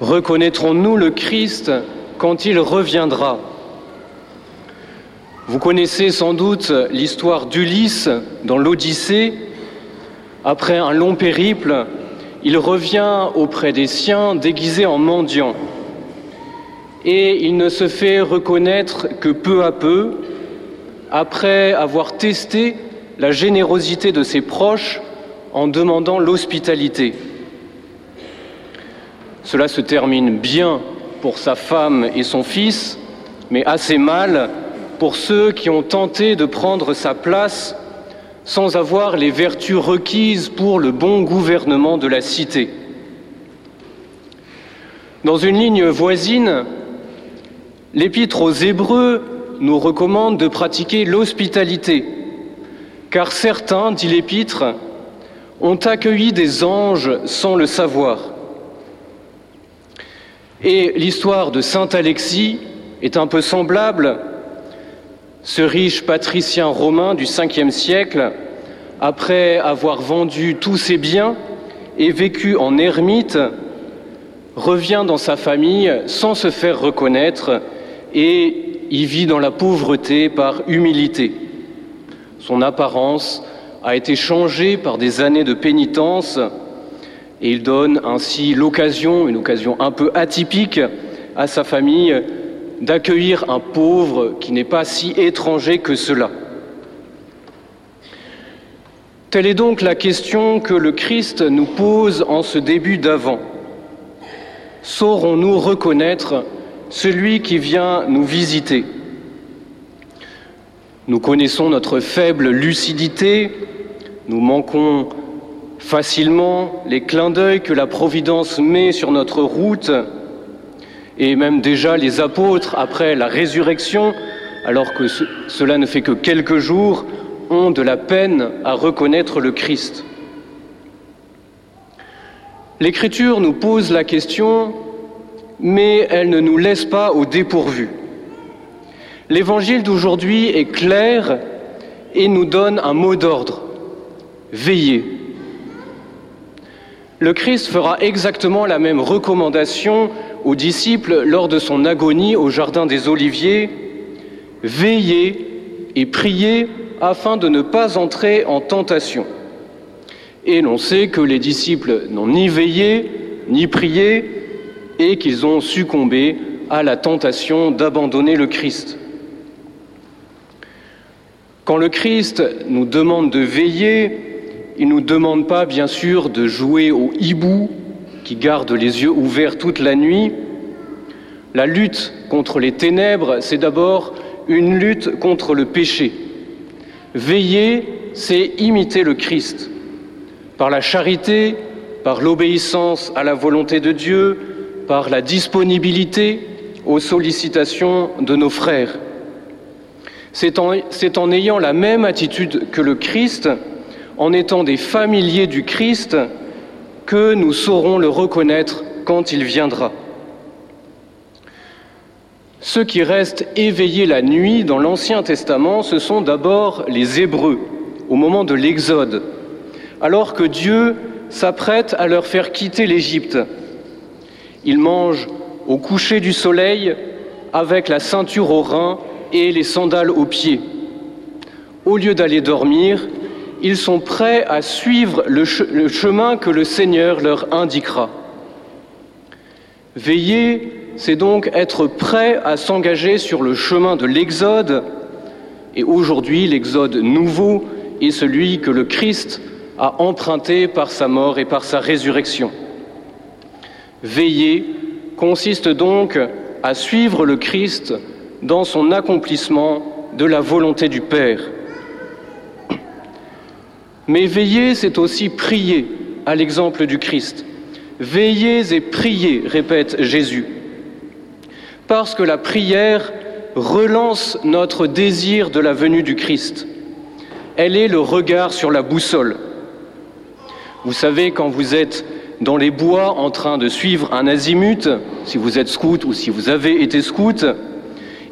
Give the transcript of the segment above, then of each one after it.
Reconnaîtrons-nous le Christ quand il reviendra? Vous connaissez sans doute l'histoire d'Ulysse dans l'Odyssée. Après un long périple, il revient auprès des siens déguisé en mendiant. Et il ne se fait reconnaître que peu à peu, après avoir testé la générosité de ses proches en demandant l'hospitalité. Cela se termine bien pour sa femme et son fils, mais assez mal pour ceux qui ont tenté de prendre sa place sans avoir les vertus requises pour le bon gouvernement de la cité. Dans une ligne voisine, l'épître aux Hébreux nous recommande de pratiquer l'hospitalité, car certains, dit l'épître, ont accueilli des anges sans le savoir. Et l'histoire de Saint Alexis est un peu semblable. Ce riche patricien romain du 5e siècle, après avoir vendu tous ses biens et vécu en ermite, revient dans sa famille sans se faire reconnaître et y vit dans la pauvreté par humilité. Son apparence a été changée par des années de pénitence et il donne ainsi l'occasion, une occasion un peu atypique, à sa famille d'accueillir un pauvre qui n'est pas si étranger que cela. Telle est donc la question que le Christ nous pose en ce début d'avant. Saurons-nous reconnaître celui qui vient nous visiter? Nous connaissons notre faible lucidité, nous manquons facilement les clins d'œil que la Providence met sur notre route, et même déjà les apôtres, après la résurrection, alors que cela ne fait que quelques jours, ont de la peine à reconnaître le Christ. L'Écriture nous pose la question, mais elle ne nous laisse pas au dépourvu. L'évangile d'aujourd'hui est clair et nous donne un mot d'ordre. Veillez le Christ fera exactement la même recommandation aux disciples lors de son agonie au Jardin des Oliviers. Veillez et priez afin de ne pas entrer en tentation. Et l'on sait que les disciples n'ont ni veillé ni prié et qu'ils ont succombé à la tentation d'abandonner le Christ. Quand le Christ nous demande de veiller, il ne nous demande pas, bien sûr, de jouer au hibou qui garde les yeux ouverts toute la nuit. La lutte contre les ténèbres, c'est d'abord une lutte contre le péché. Veiller, c'est imiter le Christ par la charité, par l'obéissance à la volonté de Dieu, par la disponibilité aux sollicitations de nos frères. C'est en, ayant la même attitude que le Christ en étant des familiers du Christ, que nous saurons le reconnaître quand il viendra. Ceux qui restent éveillés la nuit dans l'Ancien Testament, ce sont d'abord les Hébreux, au moment de l'Exode, alors que Dieu s'apprête à leur faire quitter l'Égypte. Ils mangent au coucher du soleil avec la ceinture aux reins et les sandales aux pieds. Au lieu d'aller dormir, ils sont prêts à suivre le, chemin que le Seigneur leur indiquera. Veiller, c'est donc être prêt à s'engager sur le chemin de l'Exode, et aujourd'hui l'Exode nouveau est celui que le Christ a emprunté par sa mort et par sa résurrection. Veiller consiste donc à suivre le Christ dans son accomplissement de la volonté du Père. Mais veiller, c'est aussi prier, à l'exemple du Christ. Veillez et priez, répète Jésus. Parce que la prière relance notre désir de la venue du Christ. Elle est le regard sur la boussole. Vous savez, quand vous êtes dans les bois en train de suivre un azimut, si vous êtes scout ou si vous avez été scout,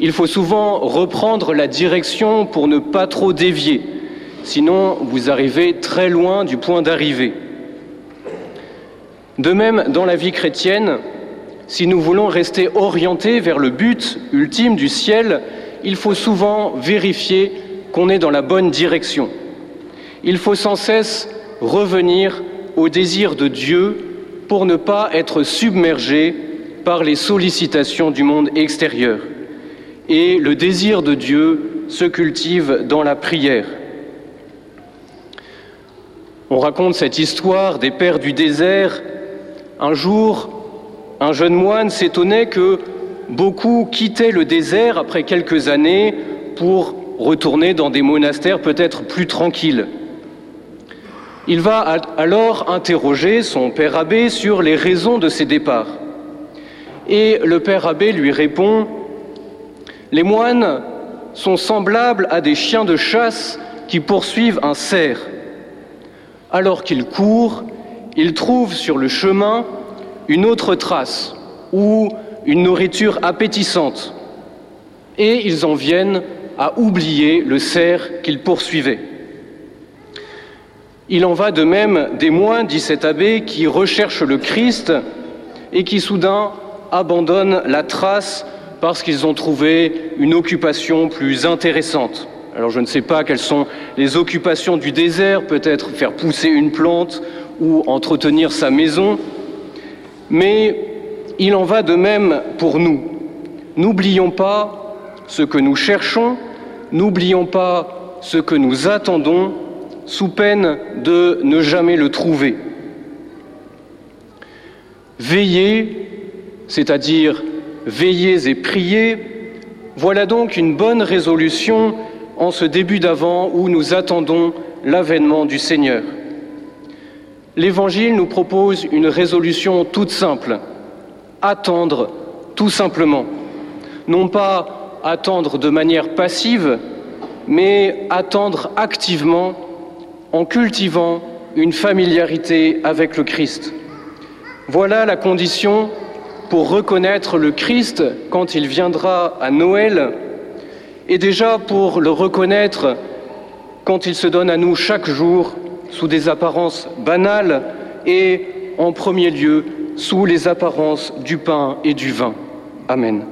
il faut souvent reprendre la direction pour ne pas trop dévier sinon vous arrivez très loin du point d'arrivée. De même, dans la vie chrétienne, si nous voulons rester orientés vers le but ultime du ciel, il faut souvent vérifier qu'on est dans la bonne direction. Il faut sans cesse revenir au désir de Dieu pour ne pas être submergé par les sollicitations du monde extérieur. Et le désir de Dieu se cultive dans la prière. On raconte cette histoire des pères du désert. Un jour, un jeune moine s'étonnait que beaucoup quittaient le désert après quelques années pour retourner dans des monastères peut-être plus tranquilles. Il va alors interroger son père abbé sur les raisons de ces départs. Et le père abbé lui répond Les moines sont semblables à des chiens de chasse qui poursuivent un cerf. Alors qu'ils courent, ils trouvent sur le chemin une autre trace ou une nourriture appétissante, et ils en viennent à oublier le cerf qu'ils poursuivaient. Il en va de même des moines, dit cet abbé, qui recherchent le Christ et qui soudain abandonnent la trace parce qu'ils ont trouvé une occupation plus intéressante. Alors je ne sais pas quelles sont les occupations du désert, peut-être faire pousser une plante ou entretenir sa maison, mais il en va de même pour nous. N'oublions pas ce que nous cherchons, n'oublions pas ce que nous attendons, sous peine de ne jamais le trouver. Veillez, c'est-à-dire veillez et priez, voilà donc une bonne résolution en ce début d'avant où nous attendons l'avènement du Seigneur. L'Évangile nous propose une résolution toute simple, attendre tout simplement, non pas attendre de manière passive, mais attendre activement en cultivant une familiarité avec le Christ. Voilà la condition pour reconnaître le Christ quand il viendra à Noël et déjà pour le reconnaître quand il se donne à nous chaque jour sous des apparences banales et en premier lieu sous les apparences du pain et du vin. Amen.